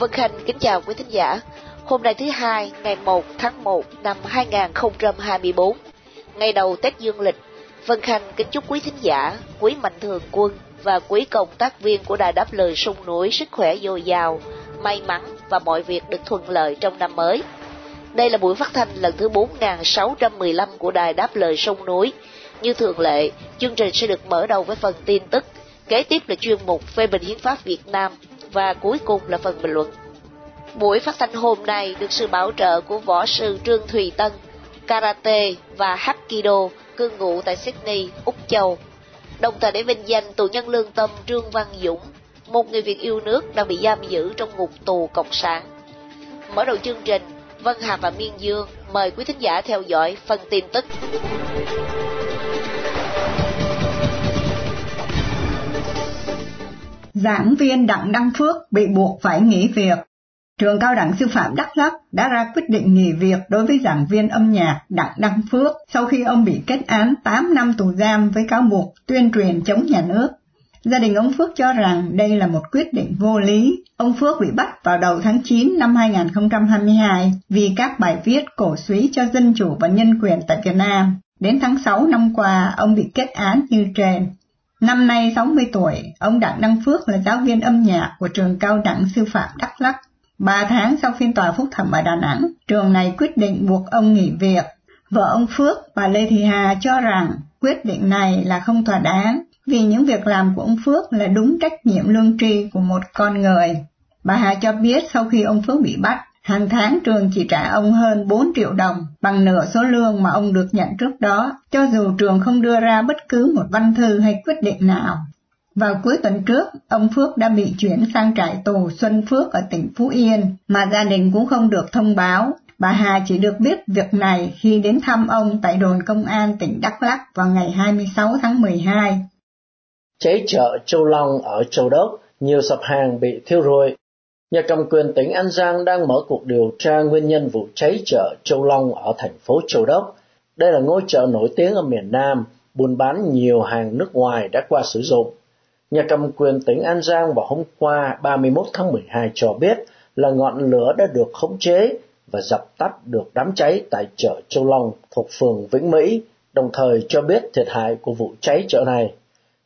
Vân Khanh kính chào quý thính giả. Hôm nay thứ hai, ngày 1 tháng 1 năm 2024, ngày đầu Tết Dương lịch, Vân Khanh kính chúc quý thính giả, quý mạnh thường quân và quý công tác viên của Đài Đáp Lời Sông Núi sức khỏe dồi dào, may mắn và mọi việc được thuận lợi trong năm mới. Đây là buổi phát thanh lần thứ 4615 của Đài Đáp Lời Sông Núi. Như thường lệ, chương trình sẽ được mở đầu với phần tin tức, kế tiếp là chuyên mục phê bình hiến pháp Việt Nam và cuối cùng là phần bình luận. Buổi phát thanh hôm nay được sự bảo trợ của võ sư Trương Thùy Tân, Karate và Hapkido cư ngụ tại Sydney, Úc Châu. Đồng thời để vinh danh tù nhân lương tâm Trương Văn Dũng, một người Việt yêu nước đang bị giam giữ trong ngục tù Cộng sản. Mở đầu chương trình, Vân Hà và Miên Dương mời quý thính giả theo dõi phần tin tức. Giảng viên Đặng Đăng Phước bị buộc phải nghỉ việc Trường Cao đẳng Sư phạm Đắk Lắk đã ra quyết định nghỉ việc đối với giảng viên âm nhạc Đặng Đăng Phước sau khi ông bị kết án 8 năm tù giam với cáo buộc tuyên truyền chống nhà nước. Gia đình ông Phước cho rằng đây là một quyết định vô lý. Ông Phước bị bắt vào đầu tháng 9 năm 2022 vì các bài viết cổ suý cho dân chủ và nhân quyền tại Việt Nam. Đến tháng 6 năm qua, ông bị kết án như trên. Năm nay 60 tuổi, ông Đặng Đăng Phước là giáo viên âm nhạc của trường Cao đẳng Sư phạm Đắk Lắk Ba tháng sau phiên tòa phúc thẩm ở Đà Nẵng, trường này quyết định buộc ông nghỉ việc. Vợ ông Phước, bà Lê Thị Hà cho rằng quyết định này là không thỏa đáng vì những việc làm của ông Phước là đúng trách nhiệm lương tri của một con người. Bà Hà cho biết sau khi ông Phước bị bắt, hàng tháng trường chỉ trả ông hơn 4 triệu đồng, bằng nửa số lương mà ông được nhận trước đó, cho dù trường không đưa ra bất cứ một văn thư hay quyết định nào. Vào cuối tuần trước, ông Phước đã bị chuyển sang trại tù Xuân Phước ở tỉnh Phú Yên, mà gia đình cũng không được thông báo. Bà Hà chỉ được biết việc này khi đến thăm ông tại đồn công an tỉnh Đắk Lắk vào ngày 26 tháng 12. Cháy chợ Châu Long ở Châu Đốc, nhiều sập hàng bị thiêu rụi. Nhà cầm quyền tỉnh An Giang đang mở cuộc điều tra nguyên nhân vụ cháy chợ Châu Long ở thành phố Châu Đốc. Đây là ngôi chợ nổi tiếng ở miền Nam, buôn bán nhiều hàng nước ngoài đã qua sử dụng. Nhà cầm quyền tỉnh An Giang vào hôm qua 31 tháng 12 cho biết là ngọn lửa đã được khống chế và dập tắt được đám cháy tại chợ Châu Long thuộc phường Vĩnh Mỹ, đồng thời cho biết thiệt hại của vụ cháy chợ này.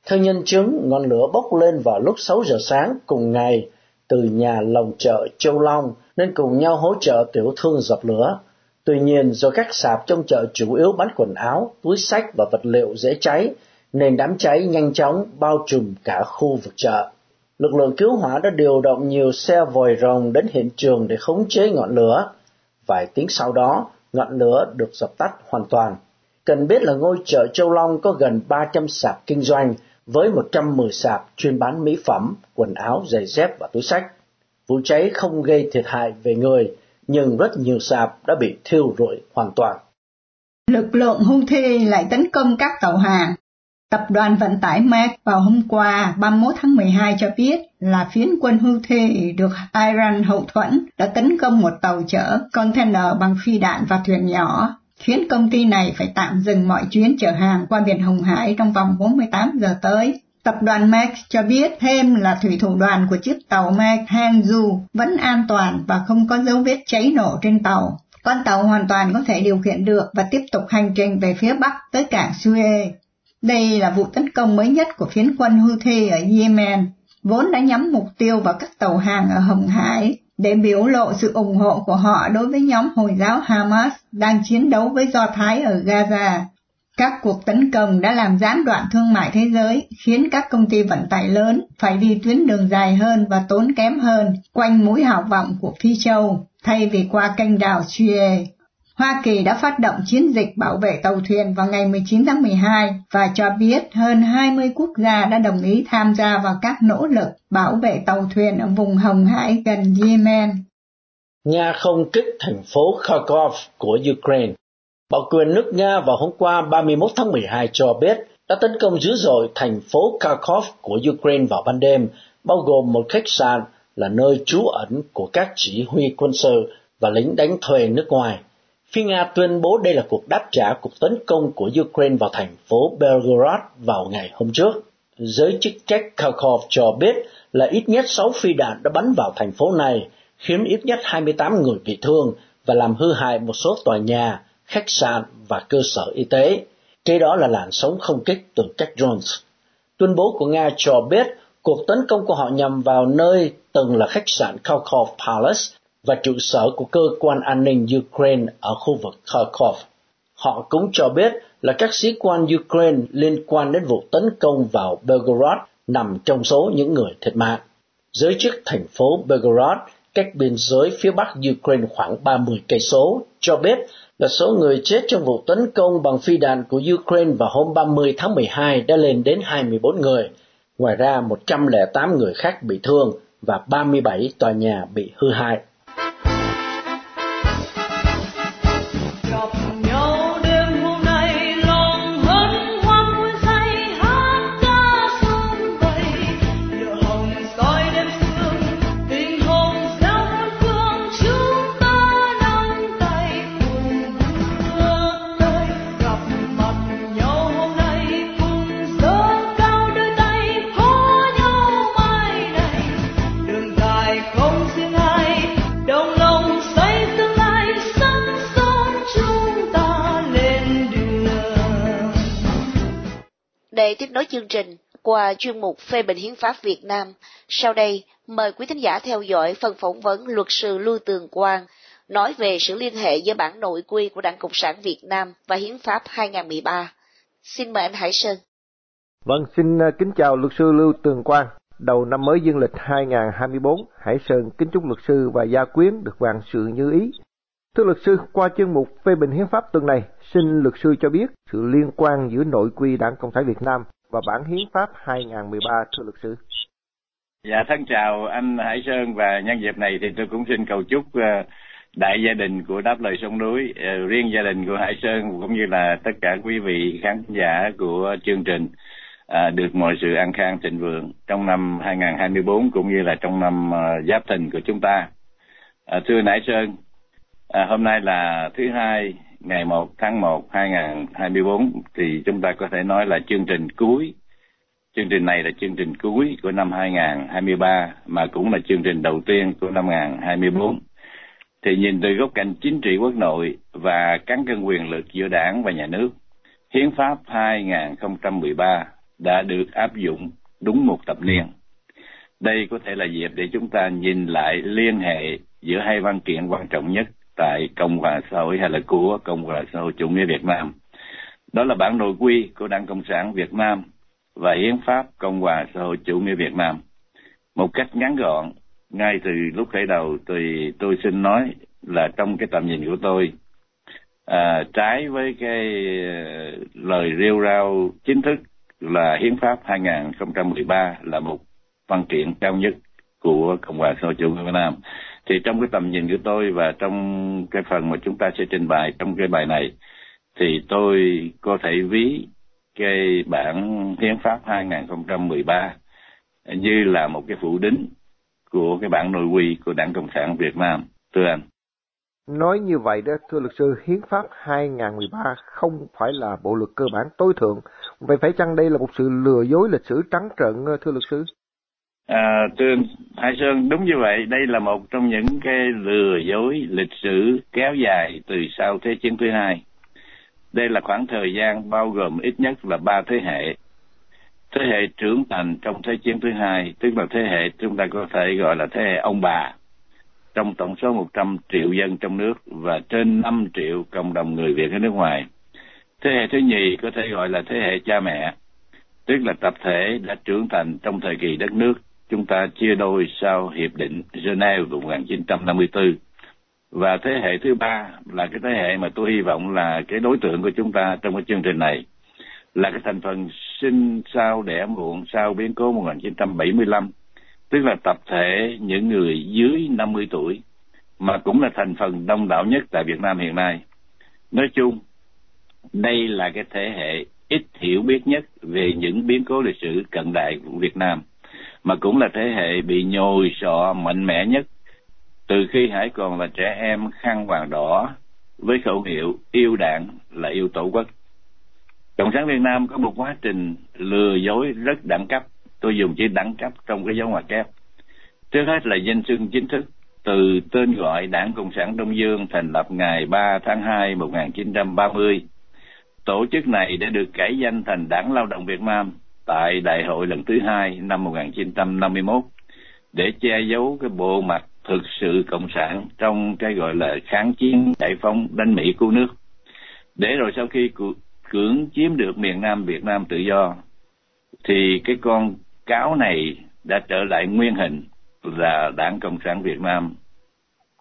Theo nhân chứng, ngọn lửa bốc lên vào lúc 6 giờ sáng cùng ngày từ nhà lồng chợ Châu Long nên cùng nhau hỗ trợ tiểu thương dập lửa. Tuy nhiên, do các sạp trong chợ chủ yếu bán quần áo, túi sách và vật liệu dễ cháy, nên đám cháy nhanh chóng bao trùm cả khu vực chợ. Lực lượng cứu hỏa đã điều động nhiều xe vòi rồng đến hiện trường để khống chế ngọn lửa. Vài tiếng sau đó, ngọn lửa được dập tắt hoàn toàn. Cần biết là ngôi chợ Châu Long có gần 300 sạp kinh doanh với 110 sạp chuyên bán mỹ phẩm, quần áo, giày dép và túi sách. Vụ cháy không gây thiệt hại về người, nhưng rất nhiều sạp đã bị thiêu rụi hoàn toàn. Lực lượng Houthi lại tấn công các tàu hàng Tập đoàn vận tải Mac vào hôm qua 31 tháng 12 cho biết là phiến quân Houthi được Iran hậu thuẫn đã tấn công một tàu chở container bằng phi đạn và thuyền nhỏ, khiến công ty này phải tạm dừng mọi chuyến chở hàng qua biển Hồng Hải trong vòng 48 giờ tới. Tập đoàn Mac cho biết thêm là thủy thủ đoàn của chiếc tàu Mac Hangzhou vẫn an toàn và không có dấu vết cháy nổ trên tàu. Con tàu hoàn toàn có thể điều khiển được và tiếp tục hành trình về phía bắc tới cảng Suez. Đây là vụ tấn công mới nhất của phiến quân Houthi ở Yemen, vốn đã nhắm mục tiêu vào các tàu hàng ở Hồng Hải để biểu lộ sự ủng hộ của họ đối với nhóm Hồi giáo Hamas đang chiến đấu với Do Thái ở Gaza. Các cuộc tấn công đã làm gián đoạn thương mại thế giới, khiến các công ty vận tải lớn phải đi tuyến đường dài hơn và tốn kém hơn quanh mũi hào vọng của Phi Châu, thay vì qua kênh đảo Suez. Hoa Kỳ đã phát động chiến dịch bảo vệ tàu thuyền vào ngày 19 tháng 12 và cho biết hơn 20 quốc gia đã đồng ý tham gia vào các nỗ lực bảo vệ tàu thuyền ở vùng Hồng Hải gần Yemen. Nga không kích thành phố Kharkov của Ukraine. Bảo quyền nước Nga vào hôm qua 31 tháng 12 cho biết đã tấn công dữ dội thành phố Kharkov của Ukraine vào ban đêm, bao gồm một khách sạn là nơi trú ẩn của các chỉ huy quân sự và lính đánh thuê nước ngoài. Phía Nga tuyên bố đây là cuộc đáp trả cuộc tấn công của Ukraine vào thành phố Belgorod vào ngày hôm trước. Giới chức trách Kharkov cho biết là ít nhất 6 phi đạn đã bắn vào thành phố này, khiến ít nhất 28 người bị thương và làm hư hại một số tòa nhà, khách sạn và cơ sở y tế. Kế đó là làn sóng không kích từ các drones. Tuyên bố của Nga cho biết cuộc tấn công của họ nhằm vào nơi từng là khách sạn Kharkov Palace và trụ sở của cơ quan an ninh Ukraine ở khu vực Kharkov. Họ cũng cho biết là các sĩ quan Ukraine liên quan đến vụ tấn công vào Belgorod nằm trong số những người thiệt mạng. Giới chức thành phố Belgorod, cách biên giới phía bắc Ukraine khoảng 30 cây số, cho biết là số người chết trong vụ tấn công bằng phi đạn của Ukraine vào hôm 30 tháng 12 đã lên đến 24 người. Ngoài ra, 108 người khác bị thương và 37 tòa nhà bị hư hại. Trình qua chuyên mục phê bình hiến pháp Việt Nam. Sau đây, mời quý thính giả theo dõi phần phỏng vấn luật sư Lưu Tường Quang nói về sự liên hệ giữa bản nội quy của Đảng Cộng sản Việt Nam và Hiến pháp 2013. Xin mời anh Hải Sơn. Vâng, xin ờ, kính chào luật sư Lưu Tường Quang. Đầu năm mới dương lịch 2024, Hải Sơn kính chúc luật sư và gia quyến được vạn sự như ý. Thưa luật sư, qua chuyên mục phê bình hiến pháp tuần này, xin luật sư cho biết sự liên quan giữa nội quy Đảng Cộng sản Việt Nam và bản hiến pháp 2013 thưa luật sư. Dạ thân chào anh Hải Sơn và nhân dịp này thì tôi cũng xin cầu chúc ờ, đại gia đình của đáp lời sông núi, ờ, riêng gia đình của Hải Sơn cũng như là tất cả quý vị khán giả của chương trình ờ, được mọi sự an khang thịnh vượng trong năm 2024 cũng như là trong năm giáp thìn của chúng ta. Thưa Hải Sơn, hôm nay là thứ hai ngày 1 tháng 1 2024 thì chúng ta có thể nói là chương trình cuối. Chương trình này là chương trình cuối của năm 2023 mà cũng là chương trình đầu tiên của năm 2024. Thì nhìn từ góc cạnh chính trị quốc nội và cán cân quyền lực giữa đảng và nhà nước, Hiến pháp 2013 đã được áp dụng đúng một thập niên. Đây có thể là dịp để chúng ta nhìn lại liên hệ giữa hai văn kiện quan trọng nhất tại Cộng hòa xã hội hay là của Cộng hòa xã hội chủ nghĩa Việt Nam. Đó là bản nội quy của Đảng Cộng sản Việt Nam và Hiến pháp Cộng hòa xã hội chủ nghĩa Việt Nam. Một cách ngắn gọn, ngay từ lúc khởi đầu thì tôi xin nói là trong cái tầm nhìn của tôi, à, trái với cái ờ, lời rêu rao chính thức là Hiến pháp 2013 là một văn kiện cao nhất của Cộng hòa xã hội chủ nghĩa Việt Nam thì trong cái tầm nhìn của tôi và trong cái phần mà chúng ta sẽ trình bày trong cái bài này thì tôi có thể ví cái bản hiến pháp 2013 như là một cái phủ đính của cái bản nội quy của Đảng Cộng sản Việt Nam thưa anh Nói như vậy đó, thưa luật sư, Hiến pháp 2013 không phải là bộ luật cơ bản tối thượng. Vậy phải chăng đây là một sự lừa dối lịch sử trắng trợn, thưa luật sư? À, thưa Hải Sơn, đúng như vậy, đây là một trong những cái lừa dối lịch sử kéo dài từ sau Thế chiến thứ hai. Đây là khoảng thời gian bao gồm ít nhất là ba thế hệ. Thế hệ trưởng thành trong Thế chiến thứ hai, tức là thế hệ chúng ta có thể gọi là thế hệ ông bà, trong tổng số 100 triệu dân trong nước và trên 5 triệu cộng đồng người Việt ở nước ngoài. Thế hệ thứ nhì có thể gọi là thế hệ cha mẹ, tức là tập thể đã trưởng thành trong thời kỳ đất nước chúng ta chia đôi sau Hiệp định Geneva của 1954 và thế hệ thứ ba là cái thế hệ mà tôi hy vọng là cái đối tượng của chúng ta trong cái chương trình này là cái thành phần sinh sau đẻ muộn sau biến cố 1975 tức là tập thể những người dưới 50 tuổi mà cũng là thành phần đông đảo nhất tại Việt Nam hiện nay. Nói chung, đây là cái thế hệ ít hiểu biết nhất về những biến cố lịch sử cận đại của Việt Nam, mà cũng là thế hệ bị nhồi sọ mạnh mẽ nhất từ khi hải còn là trẻ em khăn vàng đỏ với khẩu hiệu yêu đảng là yêu tổ quốc. Cộng sản Việt Nam có một quá trình lừa dối rất đẳng cấp, tôi dùng chữ đẳng cấp trong cái dấu ngoặc kép. Trước hết là danh xưng chính thức, từ tên gọi Đảng Cộng sản Đông Dương thành lập ngày 3 tháng 2 1930. Tổ chức này đã được cải danh thành Đảng Lao động Việt Nam tại Đại hội lần thứ hai năm 1951 để che giấu cái bộ mặt thực sự cộng sản trong cái gọi là kháng chiến giải phóng đánh Mỹ cứu nước. Để rồi sau khi cưỡng chiếm được miền Nam Việt Nam tự do thì cái con cáo này đã trở lại nguyên hình là Đảng Cộng sản Việt Nam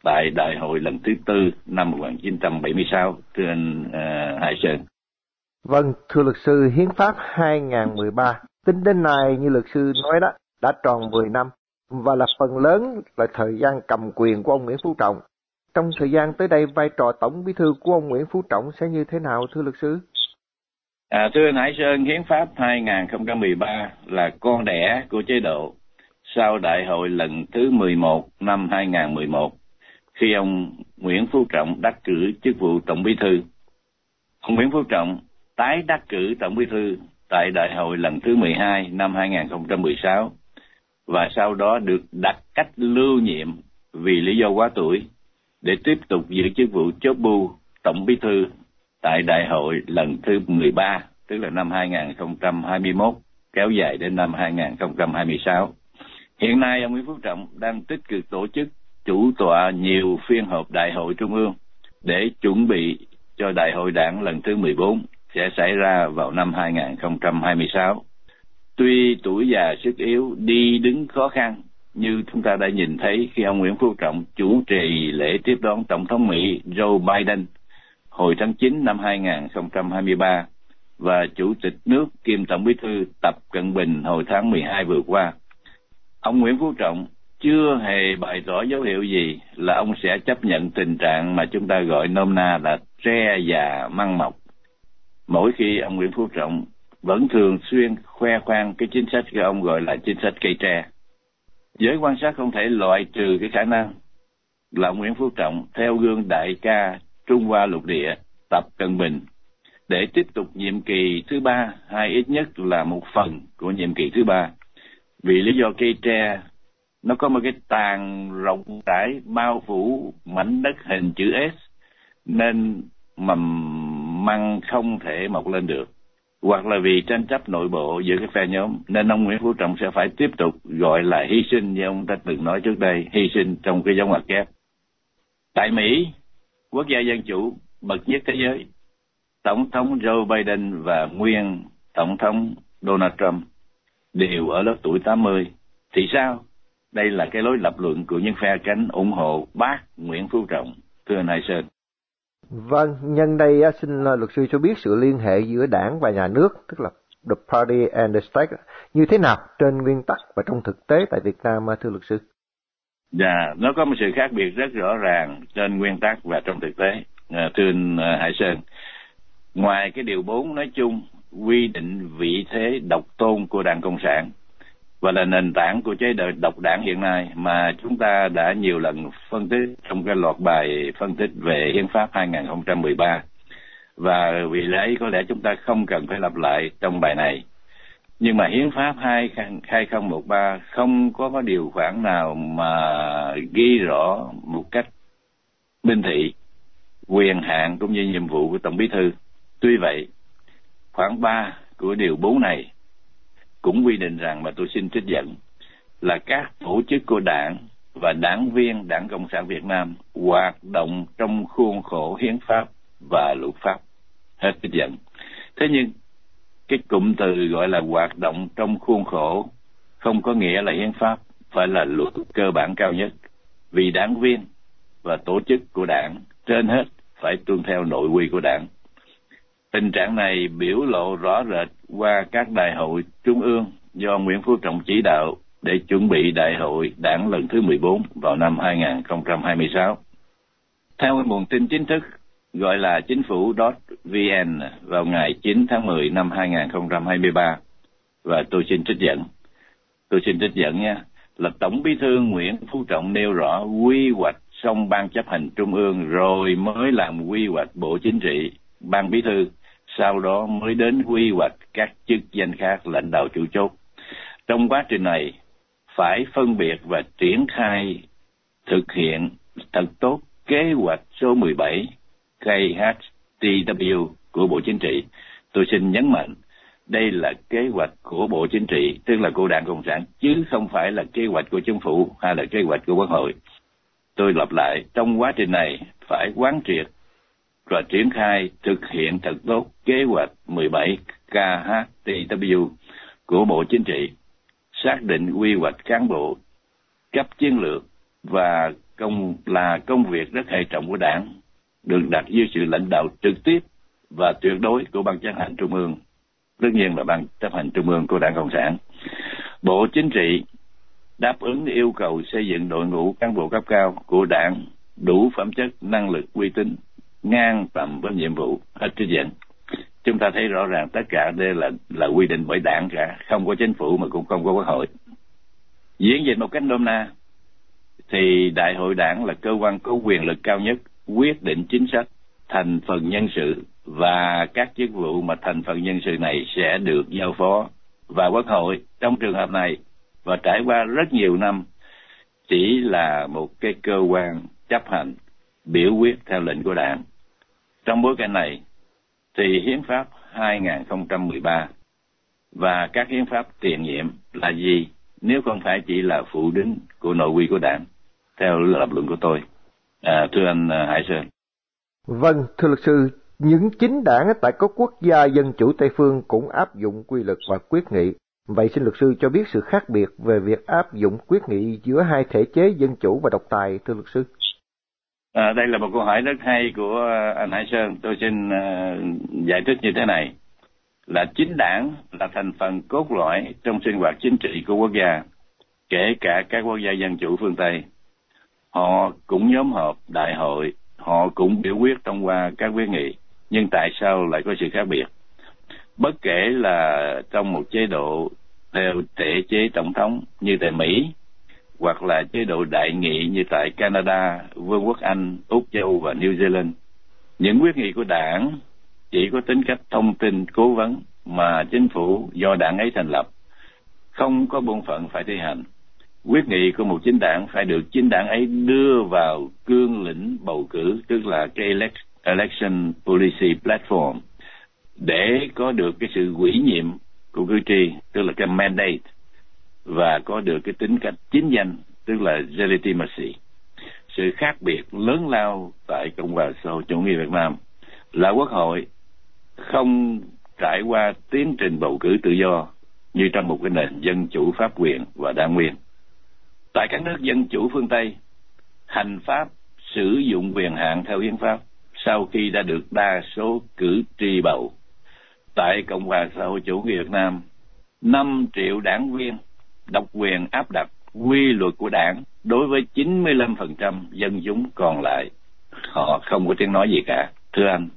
tại đại hội lần thứ tư năm 1976 trên uh, Hải Sơn. Vâng, thưa luật sư, Hiến pháp 2013 tính đến nay như luật sư nói đó đã tròn 10 năm và là phần lớn là thời gian cầm quyền của ông Nguyễn Phú Trọng. Trong thời gian tới đây vai trò tổng bí thư của ông Nguyễn Phú Trọng sẽ như thế nào thưa luật sư? À, thưa anh Hải Sơn, Hiến pháp 2013 là con đẻ của chế độ sau đại hội lần thứ 11 năm 2011 khi ông Nguyễn Phú Trọng đắc cử chức vụ Tổng bí thư. Ông Nguyễn Phú Trọng tái đắc cử Tổng bí thư tại đại hội lần thứ 12 năm 2016 và sau đó được đặt cách lưu nhiệm vì lý do quá tuổi để tiếp tục giữ chức vụ chốt bu Tổng bí thư tại đại hội lần thứ 13, tức là năm 2021, kéo dài đến năm 2026. Hiện nay ông Nguyễn Phú Trọng đang tích cực tổ chức chủ tọa nhiều phiên họp đại hội trung ương để chuẩn bị cho đại hội đảng lần thứ 14 sẽ xảy ra vào năm 2026. Tuy tuổi già sức yếu, đi đứng khó khăn, như chúng ta đã nhìn thấy khi ông Nguyễn Phú Trọng chủ trì lễ tiếp đón Tổng thống Mỹ Joe Biden hồi tháng 9 năm 2023 và Chủ tịch nước kiêm Tổng bí thư Tập Cận Bình hồi tháng 12 vừa qua. Ông Nguyễn Phú Trọng chưa hề bày tỏ dấu hiệu gì là ông sẽ chấp nhận tình trạng mà chúng ta gọi nôm na là tre già măng mọc. Mỗi khi ông Nguyễn Phú Trọng vẫn thường xuyên khoe khoang cái chính sách của ông gọi là chính sách cây tre. Giới quan sát không thể loại trừ cái khả năng là ông Nguyễn Phú Trọng theo gương đại ca Trung Hoa lục địa, Tập Cận Bình, để tiếp tục nhiệm kỳ thứ ba hay ít nhất là một phần của nhiệm kỳ thứ ba. Vì lý do cây tre, nó có một cái tàn rộng rãi, bao phủ mảnh đất hình chữ S, nên mầm măng không thể mọc lên được. Hoặc là vì tranh chấp nội bộ giữa các phe nhóm, nên ông Nguyễn Phú Trọng sẽ phải tiếp tục gọi là hy sinh như ông ta từng nói trước đây, hy sinh trong cái giống ngoặc kép. Tại Mỹ, quốc gia dân chủ bậc nhất thế giới, tổng thống Joe Biden và nguyên tổng thống Donald Trump đều ở lớp tuổi 80 thì sao? Đây là cái lối lập luận của những phe cánh ủng hộ bác Nguyễn Phú Trọng, thưa anh Hải Sơn. Vâng, nhân đây xin à, luật sư cho biết sự liên hệ giữa đảng và nhà nước, tức là the party and the state, như thế nào trên nguyên tắc và trong thực tế tại Việt Nam, thưa luật sư? Dạ, nó có một sự khác biệt rất rõ ràng trên nguyên tắc và trong thực tế, à, thưa anh à, Hải Sơn. Ngoài cái điều 4 nói chung quy định vị thế độc tôn của Đảng Cộng sản và là nền tảng của chế độ độc đảng hiện nay mà chúng ta đã nhiều lần phân tích trong cái loạt bài phân tích về hiến pháp 2013 và vì lẽ có lẽ chúng ta không cần phải lặp lại trong bài này. Nhưng mà hiến pháp 2013 không có cái điều khoản nào mà ghi rõ một cách minh thị quyền hạn cũng như nhiệm vụ của tổng bí thư. Tuy vậy, khoảng 3 của điều 4 này cũng quy định rằng mà tôi xin trích dẫn là các tổ chức của đảng và đảng viên đảng cộng sản việt nam hoạt động trong khuôn khổ hiến pháp và luật pháp. Hết trích dẫn. Thế nhưng, cái cụm từ gọi là hoạt động trong khuôn khổ không có nghĩa là hiến pháp, phải là luật cơ bản cao nhất. Vì đảng viên và tổ chức của đảng trên hết phải tuân theo nội quy của đảng. Tình trạng này biểu lộ rõ rệt qua các đại hội trung ương do Nguyễn Phú Trọng chỉ đạo để chuẩn bị đại hội đảng lần thứ 14 vào năm 2026. Theo nguồn tin chính thức gọi là chính phủ .vn vào ngày 9 tháng 10 năm 2023 và tôi xin trích dẫn. Tôi xin trích dẫn nha là Tổng Bí thư Nguyễn Phú Trọng nêu rõ quy hoạch xong ban chấp hành trung ương rồi mới làm quy hoạch bộ chính trị, ban bí thư, sau đó mới đến quy hoạch các chức danh khác lãnh đạo chủ chốt. Trong quá trình này, phải phân biệt và triển khai thực hiện thật tốt kế hoạch số 17 KHTW của Bộ Chính trị. Tôi xin nhấn mạnh, đây là kế hoạch của Bộ Chính trị, tức là của Đảng Cộng sản, chứ không phải là kế hoạch của chính phủ hay là kế hoạch của Quốc hội. Tôi lặp lại, trong quá trình này phải quán triệt và triển khai thực hiện thật tốt kế hoạch 17 KHTW của Bộ Chính trị, xác định quy hoạch cán bộ, cấp chiến lược và công là công việc rất hệ trọng của đảng, được đặt dưới sự lãnh đạo trực tiếp và tuyệt đối của Ban chấp hành Trung ương, tất nhiên là Ban chấp hành Trung ương của Đảng Cộng sản. Bộ Chính trị đáp ứng yêu cầu xây dựng đội ngũ cán bộ cấp cao của đảng đủ phẩm chất, năng lực, uy tín, ngang tầm với nhiệm vụ hết trích diện. Chúng ta thấy rõ ràng tất cả đây là là quy định bởi đảng cả, không có chính phủ mà cũng không có quốc hội. Diễn dịch một cách nôm na, thì đại hội đảng là cơ quan có quyền lực cao nhất quyết định chính sách thành phần nhân sự và các chức vụ mà thành phần nhân sự này sẽ được giao phó và quốc hội trong trường hợp này và trải qua rất nhiều năm chỉ là một cái cơ quan chấp hành biểu quyết theo lệnh của đảng. Trong bối cảnh này thì hiến pháp 2013 và các hiến pháp tiền nhiệm là gì nếu không phải chỉ là phụ đính của nội quy của đảng theo lập luận của tôi. À, thưa anh à, Hải Sơn. Vâng, thưa luật sư, những chính đảng tại các quốc gia dân chủ Tây phương cũng áp dụng quy luật và quyết nghị. Vậy xin luật sư cho biết sự khác biệt về việc áp dụng quyết nghị giữa hai thể chế dân chủ và độc tài, thưa luật sư. À, đây là một câu hỏi rất hay của à, anh Hải Sơn. Tôi xin uh, giải thích như thế này. Là chính đảng là thành phần cốt lõi trong sinh hoạt chính trị của quốc gia, kể cả các quốc gia dân chủ phương Tây họ cũng nhóm họp đại hội họ cũng biểu quyết thông qua các quyết nghị nhưng tại sao lại có sự khác biệt bất kể là trong một chế độ theo thể chế tổng thống như tại mỹ hoặc là chế độ đại nghị như tại canada, vương quốc anh, úc, châu và new zealand. Những quyết nghị của đảng chỉ có tính cách thông tin, cố vấn mà chính phủ do đảng ấy thành lập. Không có bổn phận phải thi hành. Quyết nghị của một chính đảng phải được chính đảng ấy đưa vào cương lĩnh bầu cử, tức là cái election policy platform, để có được cái sự ủy nhiệm của cử tri, tức là cái mandate và có được cái tính cách chính danh tức là legitimacy sự khác biệt lớn lao tại cộng hòa xã hội chủ nghĩa việt nam là quốc hội không trải qua tiến trình bầu cử tự do như trong một cái nền dân chủ pháp quyền và đa nguyên Tại các nước dân chủ phương Tây, hành pháp sử dụng quyền hạn theo hiến pháp sau khi đã được đa số cử tri bầu. Tại Cộng hòa xã hội chủ nghĩa Việt Nam, 5 triệu đảng viên độc quyền áp đặt quy luật của đảng đối với 95% dân chúng còn lại. Họ không có tiếng nói gì cả. Thưa anh,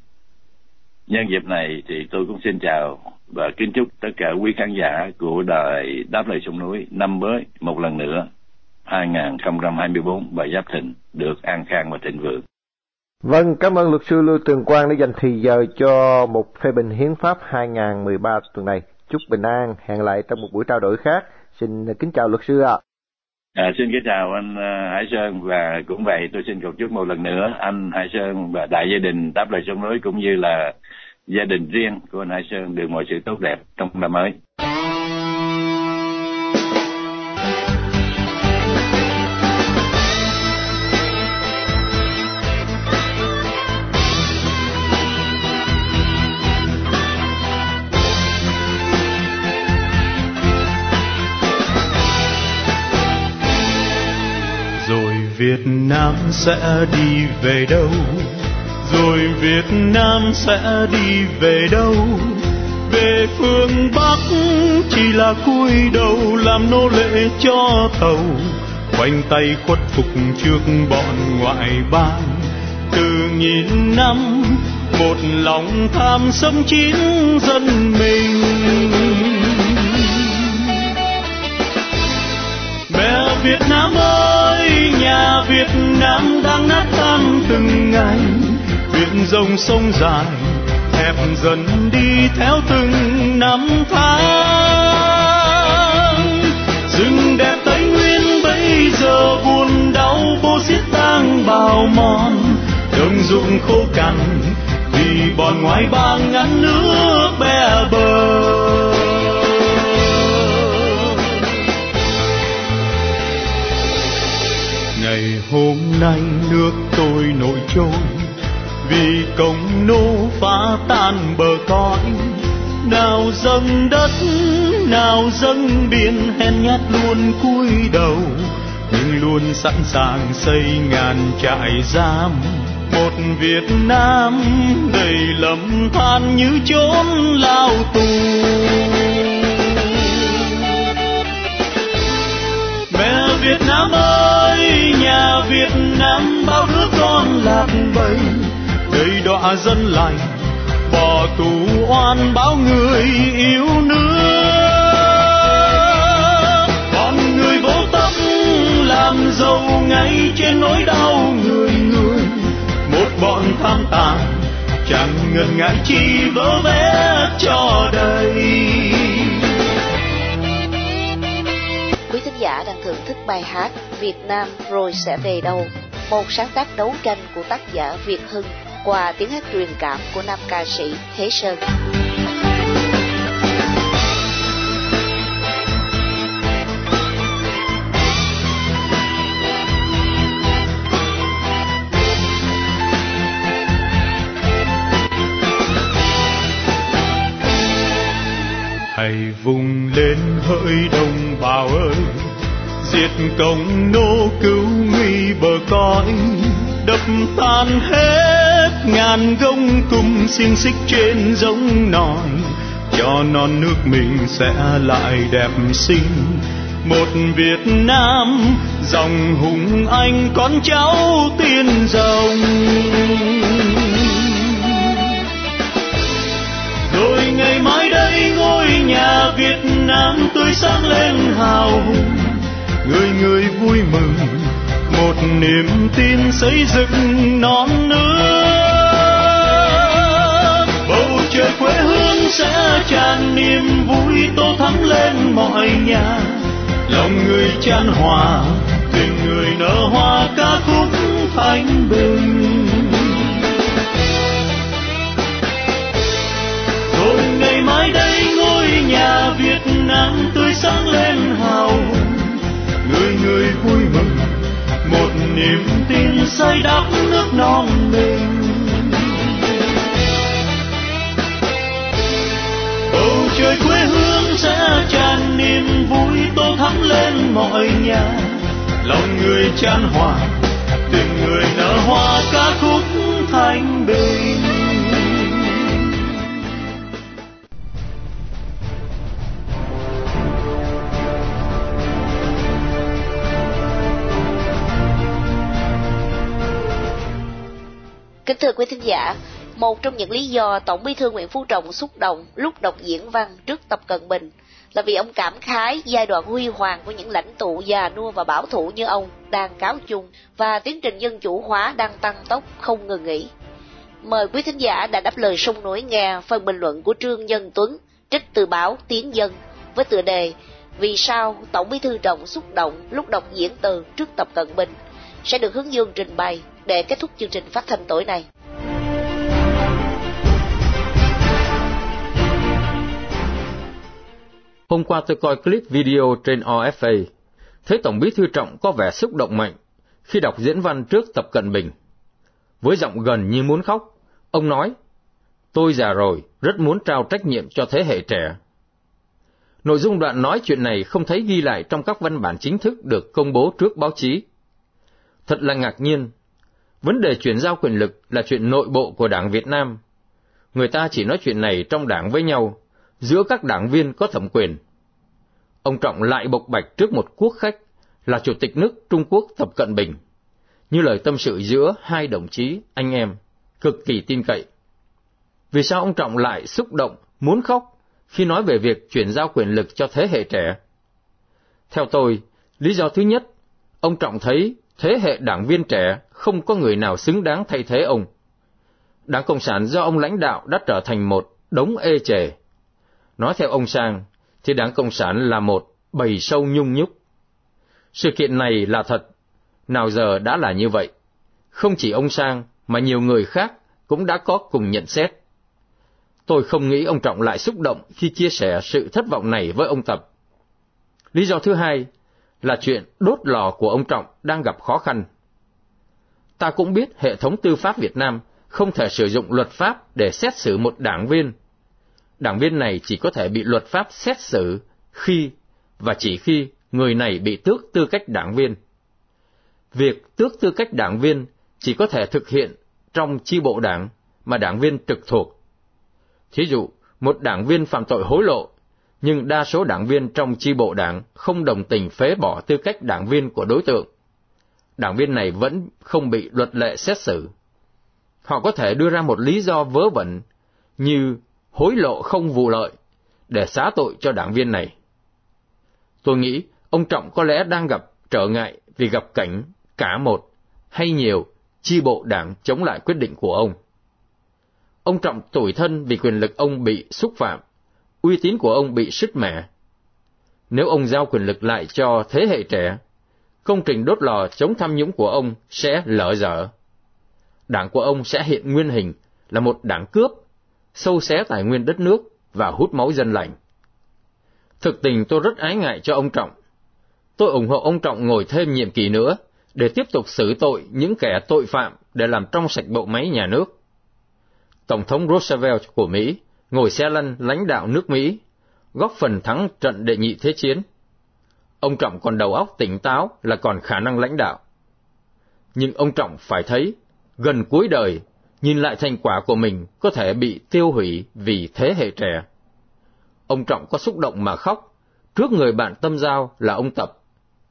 nhân dịp này thì tôi cũng xin chào và kính chúc tất cả quý khán giả của đài Đáp Lời Sông Núi năm mới một lần nữa 2024 và Giáp Thìn được an khang và thịnh vượng. Vâng, cảm ơn luật sư Lưu Tường Quang đã dành thời giờ cho một phê bình hiến pháp 2013 tuần này. Chúc bình an, hẹn lại trong một buổi trao đổi khác. Xin kính chào luật sư ạ. À, xin kính chào anh à, Hải Sơn và cũng vậy tôi xin cầu chúc một lần nữa anh Hải Sơn và đại gia đình đáp lời sông núi cũng như là gia đình riêng của anh Hải Sơn được mọi sự tốt đẹp trong năm mới. Nam sẽ đi về đâu? Rồi Việt Nam sẽ đi về đâu? Về phương Bắc chỉ là cúi đầu làm nô lệ cho tàu. Quanh tay khuất phục trước bọn ngoại bang. Từ nghìn năm, một lòng tham xâm chiếm dân mình Việt Nam ơi, nhà Việt Nam đang nát tan từng ngày. Biển rồng sông dài, hẹp dần đi theo từng năm tháng. Rừng đẹp tây nguyên bây giờ buồn đau vô xiết tang bào mòn. Đồng ruộng khô cằn nào dâng biển hèn nhát luôn cúi đầu, nhưng luôn sẵn sàng xây ngàn trại giam. Một Việt Nam đầy lầm than như chốn lao tù. Mẹ Việt Nam ơi, nhà Việt Nam bao đứa con lạc bầy. Đầy đọa dân lành, bỏ tù oan báo người yêu nước. Làm ngay trên nỗi đau người người một bọn tham tàn chẳng ngần ngại chi vỡ vẽ cho đời quý thính giả đang thưởng thức bài hát Việt Nam rồi sẽ về đâu, một sáng tác đấu tranh của tác giả Việt Hưng qua tiếng hát truyền cảm của nam ca sĩ Thế Sơn. Ơi, đồng bào ơi. Diệt công nô cứu nguy bờ cõi, đập tan hết ngàn gông cung xiên xích trên giống nòi. Cho non nước mình sẽ lại đẹp xinh. Một Việt Nam dòng hùng anh con cháu tiên rồng. Rồi ngày mai đây nhà Việt Nam tươi sáng lên hào hùng. Người người vui mừng, một niềm tin xây dựng non nước. Bầu trời quê hương sẽ tràn niềm vui, tô thắm lên mọi nhà. Lòng người chan hòa, tình người nở hoa ca khúc thanh bình. Nhà Việt Nam tươi sáng lên hào hùng. Người người vui mừng, một niềm tin xây đắp nước non mình bầu trời quê hương sẽ tràn niềm vui tô thắm lên mọi nhà. Lòng người chan hòa, tình người nở hoa ca khúc thanh bình. Kính thưa quý thính giả, một trong những lý do Tổng bí thư Nguyễn Phú Trọng xúc động lúc đọc diễn văn trước Tập Cận Bình là vì ông cảm khái giai đoạn huy hoàng của những lãnh tụ già nua và bảo thủ như ông đang cáo chung và tiến trình dân chủ hóa đang tăng tốc không ngừng nghỉ. Mời quý thính giả đã đáp lời sông nổi nghe phần bình luận của Trương Nhân Tuấn trích từ báo Tiến Dân với tựa đề Vì sao Tổng bí thư Trọng xúc động lúc đọc diễn từ trước Tập Cận Bình sẽ được hướng dương trình bày để kết thúc chương trình phát thanh tối nay. Hôm qua tôi coi clip video trên OFA, thấy Tổng bí thư Trọng có vẻ xúc động mạnh khi đọc diễn văn trước Tập Cận Bình. Với giọng gần như muốn khóc, ông nói, tôi già rồi, rất muốn trao trách nhiệm cho thế hệ trẻ. Nội dung đoạn nói chuyện này không thấy ghi lại trong các văn bản chính thức được công bố trước báo chí. Thật là ngạc nhiên. Vấn đề chuyển giao quyền lực là chuyện nội bộ của Đảng Việt Nam. Người ta chỉ nói chuyện này trong đảng với nhau, giữa các đảng viên có thẩm quyền. Ông Trọng lại bộc bạch trước một quốc khách là Chủ tịch nước Trung Quốc Tập Cận Bình, như lời tâm sự giữa hai đồng chí, anh em, cực kỳ tin cậy. Vì sao ông Trọng lại xúc động, muốn khóc khi nói về việc chuyển giao quyền lực cho thế hệ trẻ? Theo tôi, lý do thứ nhất, ông Trọng thấy thế hệ đảng viên trẻ không có người nào xứng đáng thay thế ông. Đảng Cộng sản do ông lãnh đạo đã trở thành một đống ê chề. Nói theo ông Sang, thì Đảng Cộng sản là một bầy sâu nhung nhúc. Sự kiện này là thật, nào giờ đã là như vậy. Không chỉ ông Sang, mà nhiều người khác cũng đã có cùng nhận xét. Tôi không nghĩ ông Trọng lại xúc động khi chia sẻ sự thất vọng này với ông Tập. Lý do thứ hai là chuyện đốt lò của ông Trọng đang gặp khó khăn. Ta cũng biết hệ thống tư pháp Việt Nam không thể sử dụng luật pháp để xét xử một đảng viên. Đảng viên này chỉ có thể bị luật pháp xét xử khi và chỉ khi người này bị tước tư cách đảng viên. Việc tước tư cách đảng viên chỉ có thể thực hiện trong chi bộ đảng mà đảng viên trực thuộc. Thí dụ, một đảng viên phạm tội hối lộ, nhưng đa số đảng viên trong chi bộ đảng không đồng tình phế bỏ tư cách đảng viên của đối tượng. Đảng viên này vẫn không bị luật lệ xét xử. Họ có thể đưa ra một lý do vớ vẩn như hối lộ không vụ lợi để xá tội cho đảng viên này. Tôi nghĩ ông Trọng có lẽ đang gặp trở ngại vì gặp cảnh cả một hay nhiều chi bộ đảng chống lại quyết định của ông. Ông Trọng tủi thân vì quyền lực ông bị xúc phạm, uy tín của ông bị sứt mẻ. Nếu ông giao quyền lực lại cho thế hệ trẻ, công trình đốt lò chống tham nhũng của ông sẽ lỡ dở. Đảng của ông sẽ hiện nguyên hình là một đảng cướp, sâu xé tài nguyên đất nước và hút máu dân lành. Thực tình tôi rất ái ngại cho ông Trọng. Tôi ủng hộ ông Trọng ngồi thêm nhiệm kỳ nữa để tiếp tục xử tội những kẻ tội phạm để làm trong sạch bộ máy nhà nước. Tổng thống Roosevelt của Mỹ ngồi xe lăn lãnh đạo nước Mỹ, góp phần thắng trận đệ nhị thế chiến. Ông Trọng còn đầu óc tỉnh táo là còn khả năng lãnh đạo. Nhưng ông Trọng phải thấy, gần cuối đời, nhìn lại thành quả của mình có thể bị tiêu hủy vì thế hệ trẻ. Ông Trọng có xúc động mà khóc, trước người bạn tâm giao là ông Tập.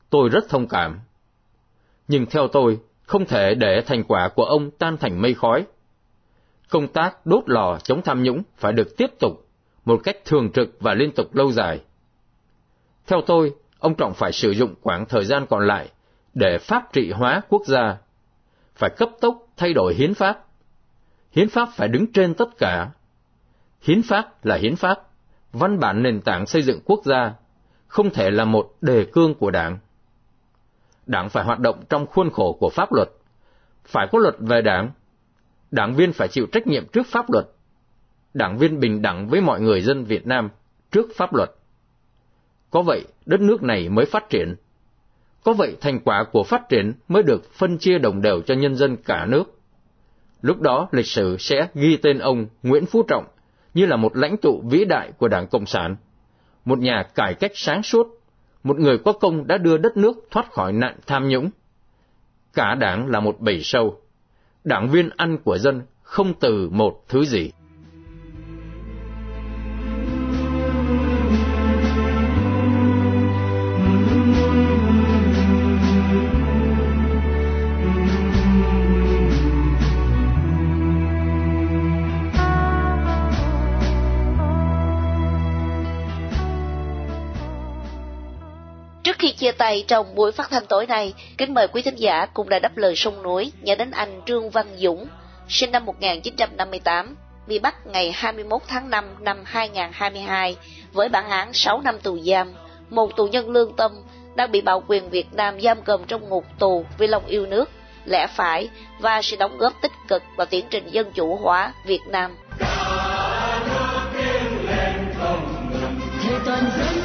Tôi rất thông cảm. Nhưng theo tôi, không thể để thành quả của ông tan thành mây khói. Công tác đốt lò chống tham nhũng phải được tiếp tục một cách thường trực và liên tục lâu dài. Theo tôi, ông Trọng phải sử dụng khoảng thời gian còn lại để pháp trị hóa quốc gia, phải cấp tốc thay đổi hiến pháp. Hiến pháp phải đứng trên tất cả. Hiến pháp là hiến pháp, văn bản nền tảng xây dựng quốc gia, không thể là một đề cương của đảng. Đảng phải hoạt động trong khuôn khổ của pháp luật, phải có luật về đảng. Đảng viên phải chịu trách nhiệm trước pháp luật. Đảng viên bình đẳng với mọi người dân Việt Nam trước pháp luật. Có vậy, đất nước này mới phát triển. Có vậy, thành quả của phát triển mới được phân chia đồng đều cho nhân dân cả nước. Lúc đó, lịch sử sẽ ghi tên ông Nguyễn Phú Trọng như là một lãnh tụ vĩ đại của Đảng Cộng sản, một nhà cải cách sáng suốt, một người có công đã đưa đất nước thoát khỏi nạn tham nhũng. Cả đảng là một bầy sâu, đảng viên ăn của dân không từ một thứ gì. Tay trong buổi phát thanh tối nay, kính mời quý thính giả cùng đã đáp lời sông núi nhớ đến anh Trương Văn Dũng, sinh năm 1958, bị bắt ngày 21 tháng 5 năm 2022 với bản án 6 năm tù giam, một tù nhân lương tâm đang bị bạo quyền Việt Nam giam cầm trong ngục tù vì lòng yêu nước, lẽ phải và sự đóng góp tích cực vào tiến trình dân chủ hóa Việt Nam. toàn dân